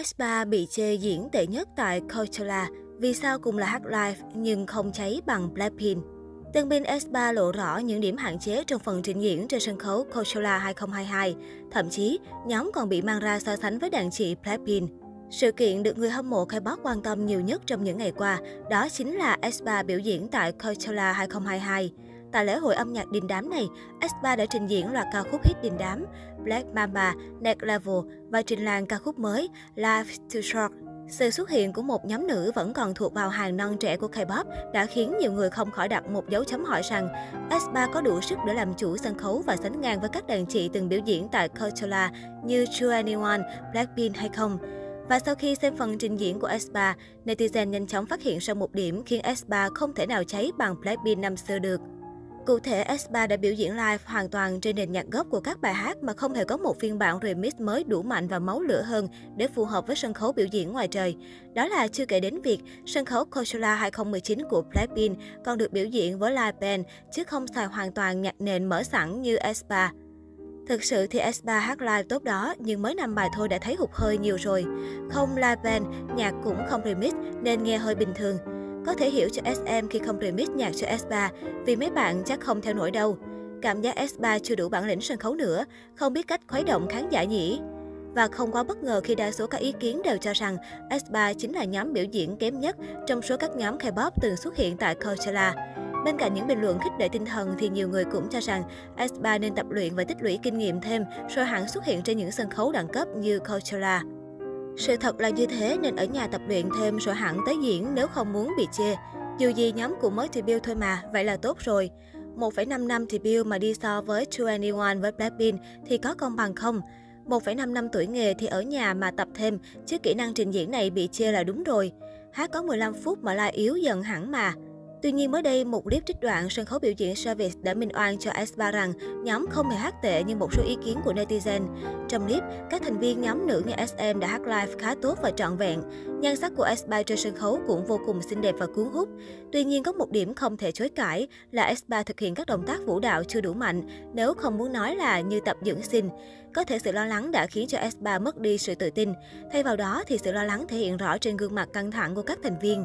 S3 bị chê diễn tệ nhất tại Coachella vì sao cùng là hát live nhưng không cháy bằng Blackpink. Tân binh S3 lộ rõ những điểm hạn chế trong phần trình diễn trên sân khấu Coachella 2022. Thậm chí, nhóm còn bị mang ra so sánh với đàn chị Blackpink. Sự kiện được người hâm mộ K-pop quan tâm nhiều nhất trong những ngày qua, đó chính là S3 biểu diễn tại Coachella 2022. Tại lễ hội âm nhạc đình đám này, S3 đã trình diễn loạt ca khúc hit đình đám Black Mamba, Next Level và trình làng ca khúc mới Life Too Short. Sự xuất hiện của một nhóm nữ vẫn còn thuộc vào hàng non trẻ của K-pop đã khiến nhiều người không khỏi đặt một dấu chấm hỏi rằng S3 có đủ sức để làm chủ sân khấu và sánh ngang với các đàn chị từng biểu diễn tại Coachella như True Anyone, Blackpink hay không. Và sau khi xem phần trình diễn của S3, netizen nhanh chóng phát hiện ra một điểm khiến S3 không thể nào cháy bằng Blackpink năm xưa được. Cụ thể, S3 đã biểu diễn live hoàn toàn trên nền nhạc gốc của các bài hát mà không hề có một phiên bản remix mới đủ mạnh và máu lửa hơn để phù hợp với sân khấu biểu diễn ngoài trời. Đó là chưa kể đến việc sân khấu Coachella 2019 của Blackpink còn được biểu diễn với live band chứ không xài hoàn toàn nhạc nền mở sẵn như S3. Thực sự thì S3 hát live tốt đó, nhưng mới năm bài thôi đã thấy hụt hơi nhiều rồi. Không live band, nhạc cũng không remix nên nghe hơi bình thường. Có thể hiểu cho SM khi không remix nhạc cho S3 vì mấy bạn chắc không theo nổi đâu. Cảm giác S3 chưa đủ bản lĩnh sân khấu nữa, không biết cách khuấy động khán giả nhỉ. Và không quá bất ngờ khi đa số các ý kiến đều cho rằng S3 chính là nhóm biểu diễn kém nhất trong số các nhóm K-pop từng xuất hiện tại Coachella. Bên cạnh những bình luận khích lệ tinh thần thì nhiều người cũng cho rằng S3 nên tập luyện và tích lũy kinh nghiệm thêm rồi hẳn xuất hiện trên những sân khấu đẳng cấp như Coachella. Sự thật là như thế nên ở nhà tập luyện thêm rồi hẳn tới diễn nếu không muốn bị chê. Dù gì nhóm cũng mới debut thôi mà, vậy là tốt rồi. 1,5 năm debut mà đi so với 21 với Blackpink thì có công bằng không? 1,5 năm tuổi nghề thì ở nhà mà tập thêm, chứ kỹ năng trình diễn này bị chê là đúng rồi. Hát có 15 phút mà la yếu dần hẳn mà. Tuy nhiên mới đây, một clip trích đoạn sân khấu biểu diễn Service đã minh oan cho S3 rằng nhóm không hề hát tệ như một số ý kiến của netizen. Trong clip, các thành viên nhóm nữ như SM đã hát live khá tốt và trọn vẹn. Nhan sắc của S3 trên sân khấu cũng vô cùng xinh đẹp và cuốn hút. Tuy nhiên có một điểm không thể chối cãi là S3 thực hiện các động tác vũ đạo chưa đủ mạnh, nếu không muốn nói là như tập dưỡng sinh. Có thể sự lo lắng đã khiến cho S3 mất đi sự tự tin. Thay vào đó thì sự lo lắng thể hiện rõ trên gương mặt căng thẳng của các thành viên.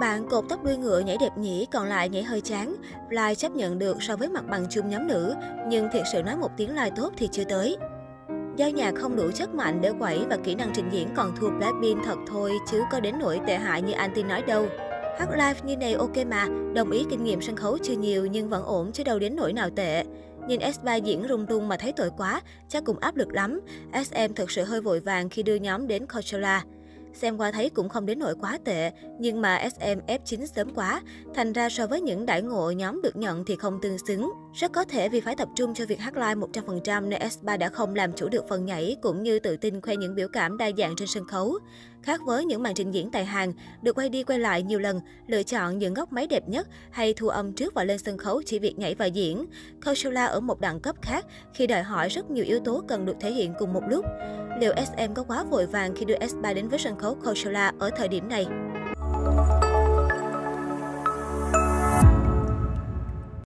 Bạn cột tóc đuôi ngựa nhảy đẹp nhỉ, còn lại nhảy hơi chán. Lai chấp nhận được so với mặt bằng chung nhóm nữ, nhưng thiệt sự nói một tiếng Lai tốt thì chưa tới. Do nhạc không đủ chất mạnh để quẩy và kỹ năng trình diễn còn thua Blackpink thật thôi chứ có đến nỗi tệ hại như Anti nói đâu. Hát live như này ok mà, đồng ý kinh nghiệm sân khấu chưa nhiều nhưng vẫn ổn chứ đâu đến nỗi nào tệ. Nhìn S3 diễn rung rung mà thấy tội quá, chắc cũng áp lực lắm. SM thực sự hơi vội vàng khi đưa nhóm đến Coachella. Xem qua thấy cũng không đến nỗi quá tệ, nhưng mà SM F9 sớm quá, thành ra so với những đại ngộ nhóm được nhận thì không tương xứng. Rất có thể vì phải tập trung cho việc hát live 100% nên S3 đã không làm chủ được phần nhảy cũng như tự tin khoe những biểu cảm đa dạng trên sân khấu. Khác với những màn trình diễn tại hàng, được quay đi quay lại nhiều lần, lựa chọn những góc máy đẹp nhất hay thu âm trước và lên sân khấu chỉ việc nhảy và diễn. Coachella ở một đẳng cấp khác khi đòi hỏi rất nhiều yếu tố cần được thể hiện cùng một lúc. Liệu SM có quá vội vàng khi đưa S3 đến với sân khấu Coachella ở thời điểm này?